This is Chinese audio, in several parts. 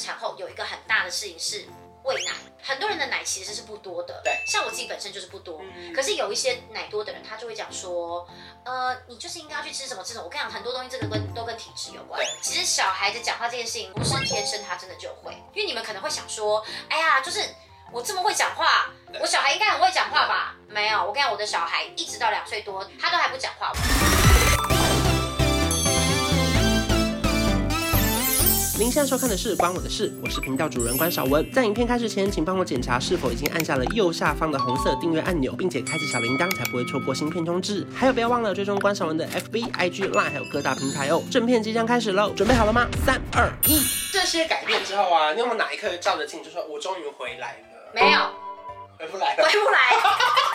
产后有一个很大的事情是喂奶，很多人的奶其实是不多的，对，像我自己本身就是不多，嗯、可是有一些奶多的人，他就会讲说，呃，你就是应该要去吃什么吃什么。我跟你讲，很多东西这个跟都跟体质有关。其实小孩子讲话这件事情不是天生他真的就会，因为你们可能会想说，哎呀，就是我这么会讲话，我小孩应该很会讲话吧？没有，我跟你讲，我的小孩一直到两岁多，他都还不讲话。您现在收看的是《关我的事》，我是频道主人关少文。在影片开始前，请帮我检查是否已经按下了右下方的红色订阅按钮，并且开启小铃铛，才不会错过新片通知。还有，不要忘了追踪关少文的 FB、IG、Line，还有各大平台哦。正片即将开始喽，准备好了吗？三、二、一。这些改变之后啊，你有没有哪一刻照着镜就说“我终于回来了”？没有，回不来了，回不来。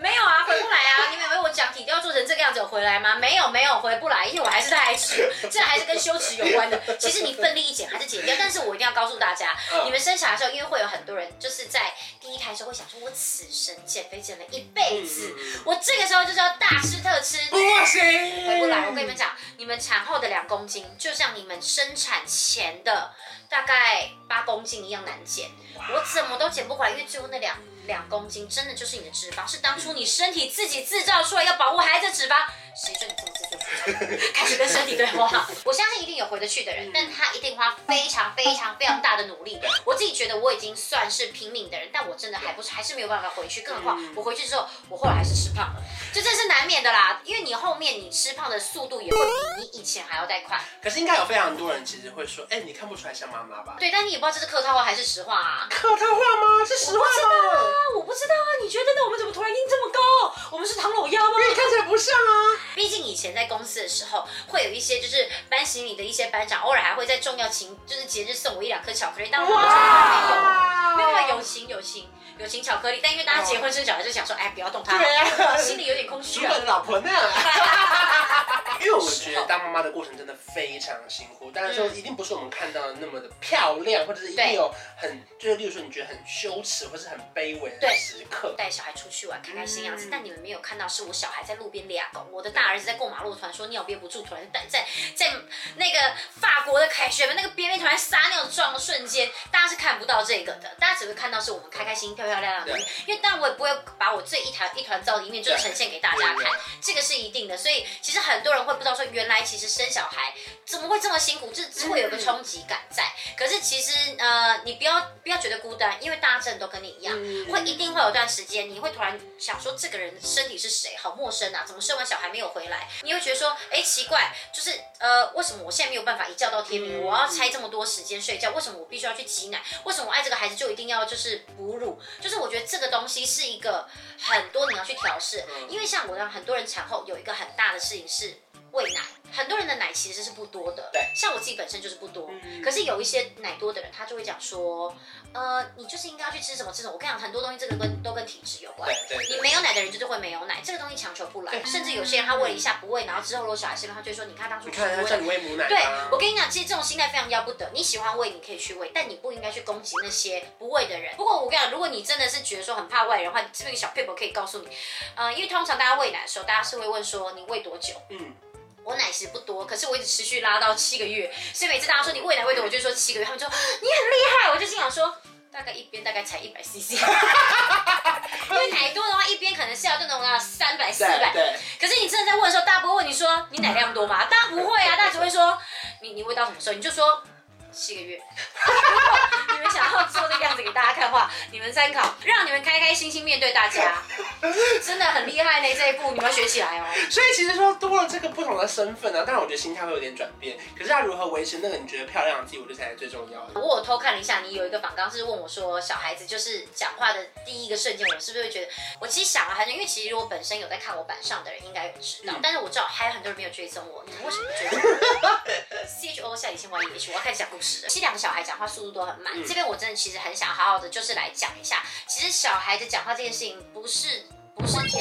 没有啊，回不来啊！你们以为我讲体调做成这个样子有回来吗？没有，没有回不来，因为我还是太爱吃，这还是跟羞耻有关的。其实你奋力一减还是减掉，但是我一定要告诉大家，嗯、你们生小孩的时候，因为会有很多人就是在第一胎的时候会想说，我此生减肥减了一辈子，嗯、我这个时候就是要大吃特吃，不行，回不来。我跟你们讲，你们产后的两公斤，就像你们生产前的大概八公斤一样难减，我怎么都减不回来，因为最后那两。两公斤真的就是你的脂肪，是当初你身体自己制造出来要保护孩子的脂肪。谁说你这么自作自受？开始跟身体对话。我相信一定有回得去的人，但他一定花非常非常非常大的努力。我自己觉得我已经算是拼命的人，但我真的还不是还是没有办法回去。更何况我回去之后，我后来还是吃胖了，这真是难免的啦。因为你后面你吃胖的速度也会比你以前还要再快。可是应该有非常多人其实会说，哎、欸，你看不出来像妈妈吧？对，但你也不知道这是客套话还是实话啊。客套话吗？是实话吗？我不知道啊，你觉得呢？我们怎么突然音这么高？我们是唐老鸭吗？你看起来不像啊。毕竟以前在公司的时候，会有一些就是班行李的一些班长，偶尔还会在重要情就是节日送我一两颗巧克力，但我们哇没有，没有友情友情友情巧克力。但因为大家结婚生小孩，就想说，哎，不要动他，对啊，心里有点空虚啊。主老婆呢？因为我们觉得当妈妈的过程真的非常辛苦，当然说一定不是我们看到的那么的漂亮，或者是一定有很就是，例如说你觉得很羞耻或是很卑微的时刻。带小孩出去玩，开开心样子，但你们没有看到是我小孩在路边俩狗，我的大儿子在过马路，突然说尿憋不住，突然在在在那个法国的凯旋门那个边边突然撒尿撞的瞬间，大家是看不到这个的，大家只会看到是我们开开心、漂漂亮亮的。因为当然我也不会把我这一团一团糟的一面就呈现给大家看，这个是一定的。所以其实很多人会不知道说，原来其实生小孩怎么会这么辛苦，这只会有个冲击感在。可是其实呃，你不要不要觉得孤单，因为大家真的都跟你一样，会一定会有段时间，你会突然想说，这个人身体是谁？好陌生啊，怎么生完小孩没有回来？你会觉得说，哎，奇怪，就是呃，为什么我现在没有办法一觉到天明？我要拆这么多时间睡觉，为什么我必须要去挤奶？为什么我爱这个孩子就一定要就是哺乳？就是我觉得这个东西是一个很多你要去调试，因为像我让很多人产后有一个很大的事情是喂奶。很多人的奶其实是不多的，对，像我自己本身就是不多。嗯、可是有一些奶多的人，他就会讲说，呃，你就是应该要去吃什么吃什么。我跟你讲，很多东西这个跟都跟体质有关。对，对，对，你没有奶的人就是会没有奶，这个东西强求不来。甚至有些人他喂了一下不喂，然后之后如果小孩生病，他就会说，你看当初是喂母奶。对，我跟你讲，其实这种心态非常要不得。你喜欢喂，你可以去喂，但你不应该去攻击那些不喂的人。不过我跟你讲，如果你真的是觉得说很怕外人的话，这边小撇步可以告诉你，呃，因为通常大家喂奶的时候，大家是会问说你喂多久？嗯。我奶食不多，可是我一直持续拉到七个月，所以每次大家说你喂奶喂多，我就说七个月，他们说你很厉害，我就心想说大概一边大概才一百 CC，因为奶多的话一边可能是要这种啊三百四百，可是你真的在问的时候，大家不会问你说你奶量多吗？大家不会啊，大家只会说你你喂到什么时候，你就说七个月。如果你们想要做的样子给大家看的话，你们参考，让你们开开心心面对大家，真的很厉害呢。这一步你们要学起来哦。所以其实说多了这个不同的身份呢，当然我觉得心态会有点转变。可是要如何维持那个你觉得漂亮的自己，我觉得才是最重要的。我有偷看了一下，你有一个访纲是问我说，小孩子就是讲话的第一个瞬间，我是不是会觉得？我其实想了很久，因为其实我本身有在看我板上的人应该有知道，嗯、但是我知道还有很多人没有追踪我，你们为什么追踪 我？C H O 下底线 Y E H，我要开始讲故事了。其实两个小孩讲话速度都很慢，嗯、这边我真的其实很想好好的就是来讲一下，其实小孩子讲话这件事情不是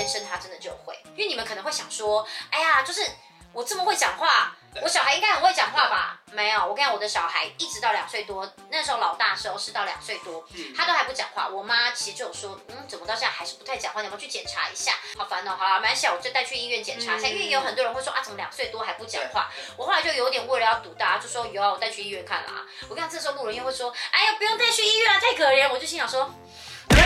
生他真的就会，因为你们可能会想说，哎呀，就是我这么会讲话。我小孩应该很会讲话吧？没有，我跟你讲，我的小孩一直到两岁多，那时候老大时候是到两岁多，他都还不讲话。我妈其实就有说，嗯，怎么到现在还是不太讲话？你要不要去检查一下？好烦哦。好了，蛮小，我就带去医院检查一下，因为也有很多人会说啊，怎么两岁多还不讲话？我后来就有点为了要堵大家，就说有啊，我带去医院看啦啊。我跟你讲，这时候路人又会说，哎呀，不用带去医院了，太可怜。我就心想说。对，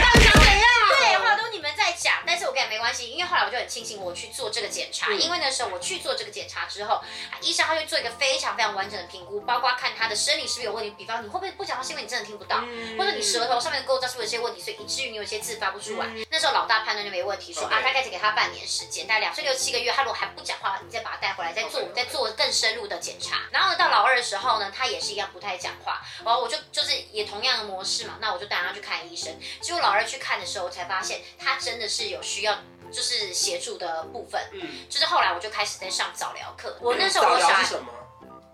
关系，因为后来我就很庆幸我去做这个检查，因为那时候我去做这个检查之后，医生他会做一个非常非常完整的评估，包括看他的生理是不是有问题，比方你会不会不讲话是因为你真的听不到，或者你舌头上面的构造是不是有些问题，所以以至于你有些字发不出来。那时候老大判断就没问题，说啊大概只给他半年时间，大概两岁六七个月，他如果还不讲话，你再把他带回来再做，我们再做更深入的检查。然后呢，到老二的时候呢，他也是一样不太讲话，然后我就就是也同样的模式嘛，那我就带他去看医生，结果老二去看的时候我才发现他真的是有需要就是协助的部分，嗯，就是后来我就开始在上早疗课，我那时候我想。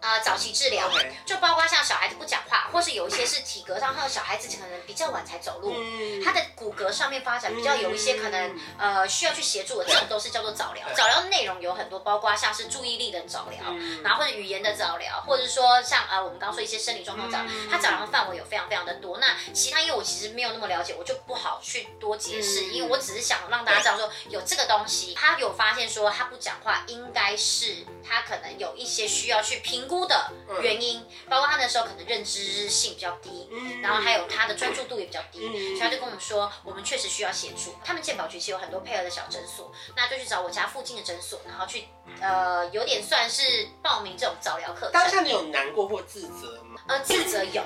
呃，早期治疗 Okay. 就包括像小孩子不讲话，或是有一些是体格上，还有小孩子可能比较晚才走路，嗯、他的骨骼上面发展比较有一些可能、嗯、呃需要去协助的，这种都是叫做早疗。早疗的内容有很多，包括像是注意力的早疗，嗯、然后或者语言的早疗，或者说像呃我们刚刚说一些生理状况早疗，嗯、它早疗的范围有非常非常的多。那其他因为我其实没有那么了解，我就不好去多解释，嗯、因为我只是想让大家知道说有这个东西。他有发现说他不讲话，应该是他可能有一些需要去评估的原因，包括他那时候可能认知性比较低，然后还有他的专注度也比较低，所以他就跟我们说，我们确实需要协助。他们健保局其实有很多配合的小诊所，那就去找我家附近的诊所，然后去呃有点算是报名这种早疗课程。当下你有难过或自责吗？呃，自责有，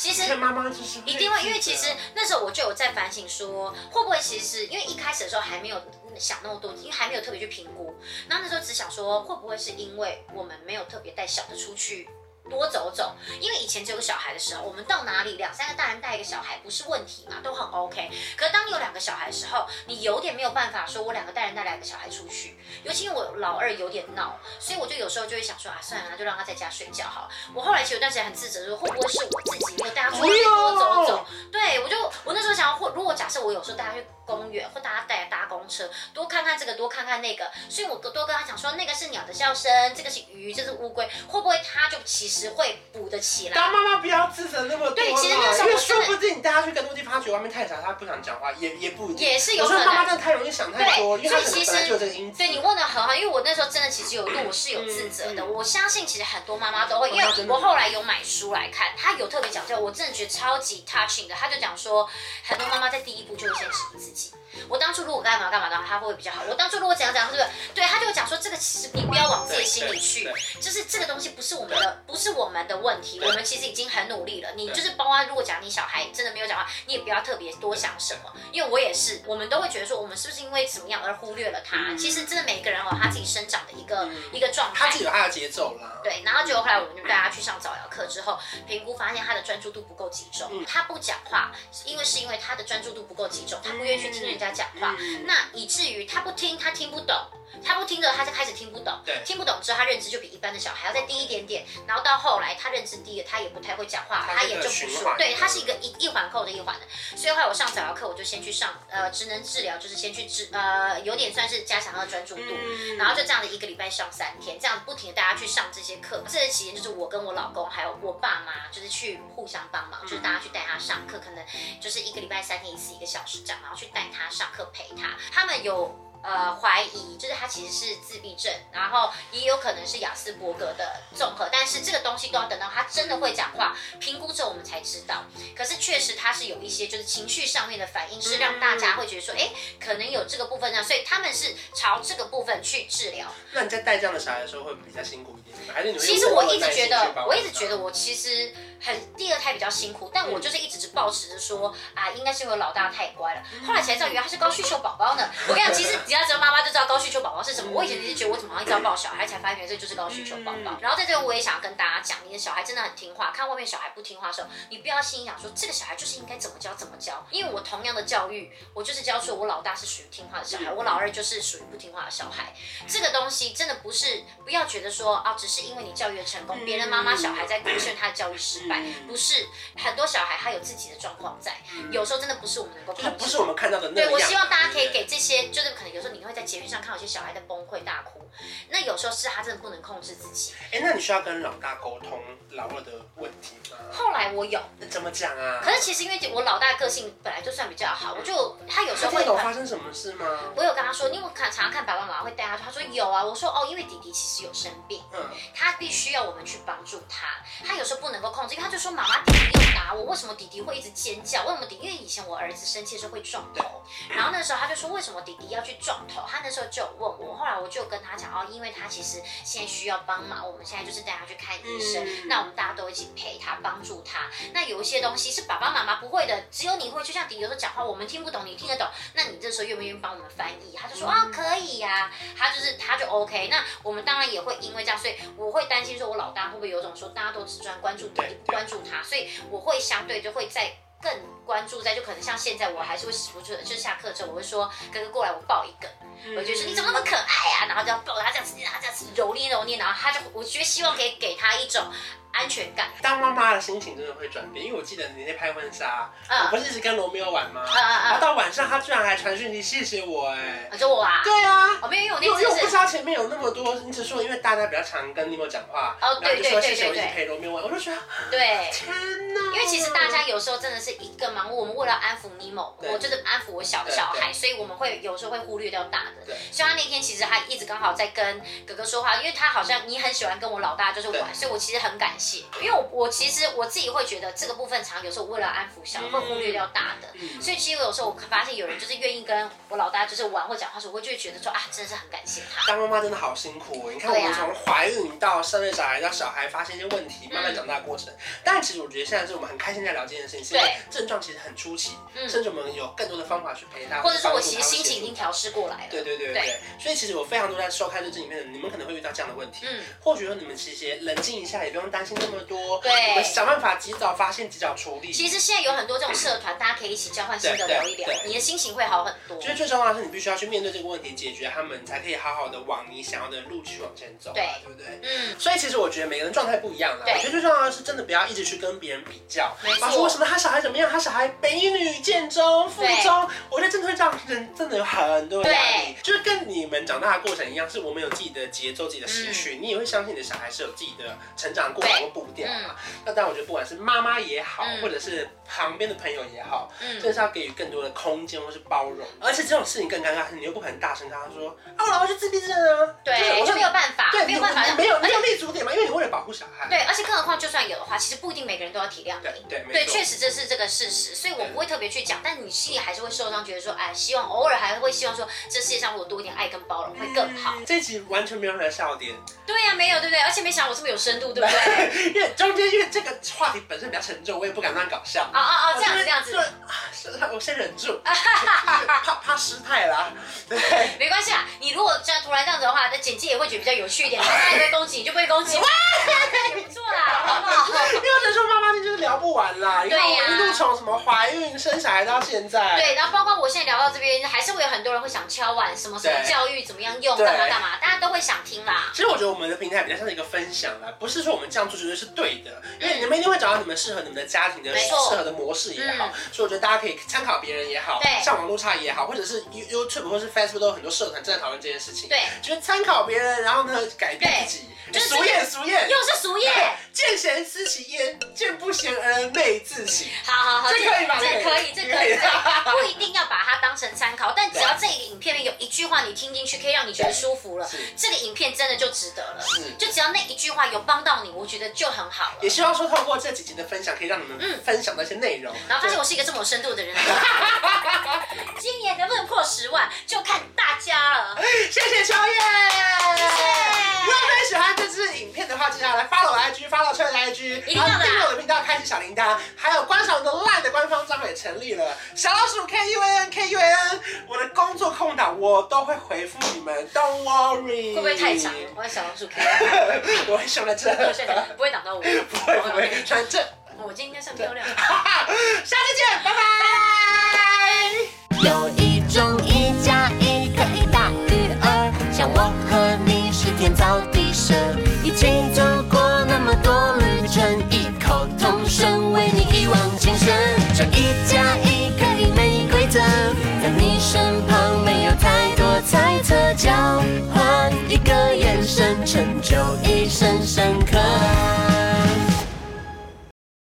其实妈妈就是一定会，因为其实那时候我就有在反省说，会不会其实因为一开始的时候还没有想那么多，因为还没有特别去评估，然后那时候只想说，会不会是因为我们没有特别带小的出去。多走走，因为以前只有个小孩的时候，我们到哪里两三个大人带一个小孩不是问题嘛，都很 OK。可是当你有两个小孩的时候，你有点没有办法说，我两个大人带两个小孩出去，尤其因为我老二有点闹，所以我就有时候就会想说啊，算了，那就让他在家睡觉好了。我后来其实有段时间很自责，说会不会是我自己没有带他出去多走走？对，我就我那时候想要，或如果假设我有时候带他去。公园或大家带搭公车，多看看这个，多看看那个。所以我多跟他讲说，那个是鸟的笑声，这个是鱼，这是乌龟，会不会他就其实会补得起来？当妈妈不要自责那么多。对，其实那时候因为说不定你带他去更多地方，他觉外面太吵，他不想讲话，也也不也是有可能。妈妈真的太容易想太多，对，所以其实就这个因子。对，你问的很好，因为我那时候真的其实有路，我是有自责的。我相信其实很多妈妈都会，因为我后来有买书来看，他有特别讲究，我真的觉得超级 touching 的。他就讲说，很多妈妈在第一步就会先质疑自己。noite. 我当初如果干嘛干嘛的话，他会比较好。我当初如果怎样怎样，是不是？对，他就会讲说，这个其实你不要往自己心里去，就是这个东西不是我们的，不是我们的问题。我们其实已经很努力了。你就是包括如果讲你小孩真的没有讲话，你也不要特别多想什么，因为我也是，我们都会觉得说，我们是不是因为怎么样而忽略了他？其实真的每一个人有他自己生长的一个一个状态，他自己有他的节奏啦。对，然后结果后来我们就带他去上早疗课之后，评估发现他的专注度不够集中，他不讲话，因为是因为他的专注度不够集中，他不愿意去听人家讲话。那以至于他不听，他听不懂，他不听着，他就开始听不懂，对，听不懂之后，他认知就比一般的小孩要再低一点点，然后到后来他认知低了，他也不太会讲话，他也就不说，对，他是一个一一环扣的一环的，所以后来我上早教课，我就先去上呃职能治疗，就是先去治呃有点算是加强他的专注度，嗯、然后就这样的一个礼拜上三天，这样不停的带他去上这些课，这些期间就是我跟我老公还有我爸妈就是去互相帮忙，就是大家去带他上课，可能就是一个礼拜三天一次一个小时这样，然后去带他上课陪他，他们有。呃，怀疑就是他其实是自闭症，然后也有可能是亚斯伯格的综合，但是这个东西都要等到他真的会讲话，评估之后我们才知道。可是确实他是有一些就是情绪上面的反应，是让大家会觉得说，哎、欸，可能有这个部分这样，所以他们是朝这个部分去治疗。那你在带这样的小孩的时候会比较辛苦一点吗？还是你？其实我一直觉得，我一直觉得我其实很第二胎比较辛苦，但我就是一直是抱持着说啊，应该是因为老大太乖了。后来才知道原来他是高需求宝宝呢。我跟你讲，其实。只要知道妈妈就知道高需求宝宝是什么。我以前一直觉得我怎么好像一直要抱小孩才发现原来这就是高需求宝宝。然后在这个我也想要跟大家讲，你的小孩真的很听话。看外面小孩不听话的时候，你不要心里想说这个小孩就是应该怎么教怎么教。因为我同样的教育，我就是教出我老大是属于听话的小孩，我老二就是属于不听话的小孩。这个东西真的不是不要觉得说啊，只是因为你教育的成功，别人妈妈小孩在亏损他的教育失败，不是。很多小孩他有自己的状况在，嗯、有时候真的不是我们能够不是我们看到的那样。对，我希望大家可以给这些，就是可能有时候你会在节目上看到有些小孩在崩溃大哭，那有时候是他真的不能控制自己。哎，那你需要跟老大沟通老二的问题吗？后来我有，那怎么讲啊？可是其实因为我老大个性本来就算比较好，我就他有时候会有发生什么事吗？我有跟他说，因为我看常常看爸爸妈妈会带他，他说有啊，我说哦，因为弟弟其实有生病，嗯，他必须要我们去帮助他，他有时候不能够控制，他就说妈妈弟弟又打我，为什么弟弟会一直尖叫？为什么弟弟？因为以前我儿子生气的时候会撞头，然后那时候他就说为什么弟弟要去撞头？他那时候就有问我，后来我就跟他讲哦，因为他其实现在需要帮忙，我们现在就是带他去看医生，嗯、那我们大家都一起陪他帮助他。那有一些东西是爸爸妈妈不会的，只有你会，就像弟弟有时候讲话我们听不懂，你听得懂，那你这时候愿不愿意帮我们翻译？他就说啊可以呀、啊，他就是他就 OK。那我们当然也会因为这样，所以我会担心说我老大会不会有种说大家都只专关注弟弟不关注他，所以我会相对就会在。更关注在，就可能像现在，我还是会忍不住的，就是下课之后，我会说哥哥过来，我抱一个，嗯、我就说你怎么那么可爱啊，然后就要抱他这样子，然后这样子揉捏揉捏，然后他就，我觉得希望可以给他一种。安全感。当妈妈的心情真的会转变，因为我记得你那天拍婚纱，嗯、我不是一直跟罗密欧玩吗？嗯嗯、然后到晚上他居然还传讯息谢谢我，哎，就我啊？对啊，我没有，因为我那因为我不知道前面有那么多，你只说因为大家比较常跟尼莫讲话，哦，对对对对对，谢谢我一直陪罗密欧玩，我就觉得，对，天哪，因为其实大家有时候真的是一个忙，我们为了安抚尼莫，我就是安抚我小的小孩，所以我们会有时候会忽略掉大的。对，所以他那天其实他一直刚好在跟哥哥说话，因为他好像你很喜欢跟我老大就是玩，所以我其实很感谢，因为我。我其实我自己会觉得这个部分，常有时候为了安抚小，会忽略掉大的。嗯、所以其实有时候我发现有人就是愿意跟我老大就是玩或讲话时，我会就会觉得说啊，真的是很感谢他。当妈妈真的好辛苦，你看我们从怀孕到生了小孩到小孩发现一些问题，慢慢长大的过程。嗯、但其实我觉得现在是我们很开心在聊这件事情，是因为症状其实很初期，嗯、甚至我们有更多的方法去陪他，或者说我其实心情已经调试过来了。对对对对。所以其实我非常多在收看这支影片的，你们可能会遇到这样的问题。嗯。或许说你们其实冷静一下，也不用担心那么多。对。我们想办法。及早发现，及早处理。其实现在有很多这种社团，大家可以一起交换心得，聊一聊，你的心情会好很多。就是最重要的是，你必须要去面对这个问题，解决他们，才可以好好的往你想要的路去往前走，对，对不对？嗯。所以其实我觉得每个人状态不一样啦。我觉得最重要的是，真的不要一直去跟别人比较。没错。说为什么他小孩怎么样？他小孩北女建中、附中，我觉得真的会让人真的有很多压力。就是跟你们长大的过程一样，是我们有自己的节奏、自己的时区，你也会相信你的小孩是有自己的成长过程和步调嘛。那但我觉得，不管是妈妈也好，或者是旁边的朋友也好，嗯，就是要给予更多的空间或是包容。而且这种事情更尴尬，你又不可能大声跟他说：“啊，我老婆是自闭症啊。”对，我就没有办法，对，没有办法，没有没有立足点嘛，话，其实不一定每个人都要体谅你。对对，确实这是这个事实，所以我不会特别去讲，但你心里还是会受伤，觉得说，哎，希望偶尔还会希望说，这世界上如果多一点爱跟包容会更好。这集完全没有任何笑点。对呀，没有，对不对？而且没想到我这么有深度，对不对？因为中间因为这个话题本身比较沉重，我也不敢乱搞笑。哦哦哦，这样子这样子。是，我先忍住，怕怕失态啦。对，没关系啊。你如果这样突然这样子的话，那剪辑也会觉得比较有趣一点。他也会攻击你，就不会攻击。哇，不错啦，好不好？因为人说妈妈你就是聊不完啦。对呀。一路从什么怀孕、生小孩到现在。对，然后包括我现在聊到这边，还是会有很多人会想敲碗，什么什么教育怎么样用，干嘛干嘛，大家都会想听啦。其实我觉得我们的平台比较像是一个分享啦，不是说我们这样做绝对是对的，因为你们一定会找到你们适合你们的家庭的适合的模式也好，所以我觉得大家可以参考别人也好，对上网路差也好，或者是 YouTube 或是 Facebook 都有很多社团正在讨论这件事情。对，就是参考别人，然后呢改变自己。俗谚俗谚，又是俗谚。见贤思齐焉，见不贤而内自省。好好好，这可以吧？这可以，这可以。不一定要把它当成参考，但只要这个影片里有一句话你听进去，可以让你觉得舒服了，这个影片真的就值得了。是，就只要那一句话有帮到你，我觉得就很好了。也希望说透过这几集的分享，可以让你们嗯分享那些内容，然后发现我是一个这么有深度的人。今年能不能破十万，就看大家了。谢谢秋叶，谢谢。如果你喜欢这支来 follow 我的 IG，follow 秋叶的 IG，然后订阅我的频道，开启小铃铛，还有观赏我的 LINE 的官方账号也成立了，小老鼠 K U A N K U A N，我的工作空档我都会回复你们，Don't worry。会不会太长？我的小老鼠 K U N，我会选在这，不会挡到我，不会不会，选这。我今天应该算漂亮。下次见，拜拜。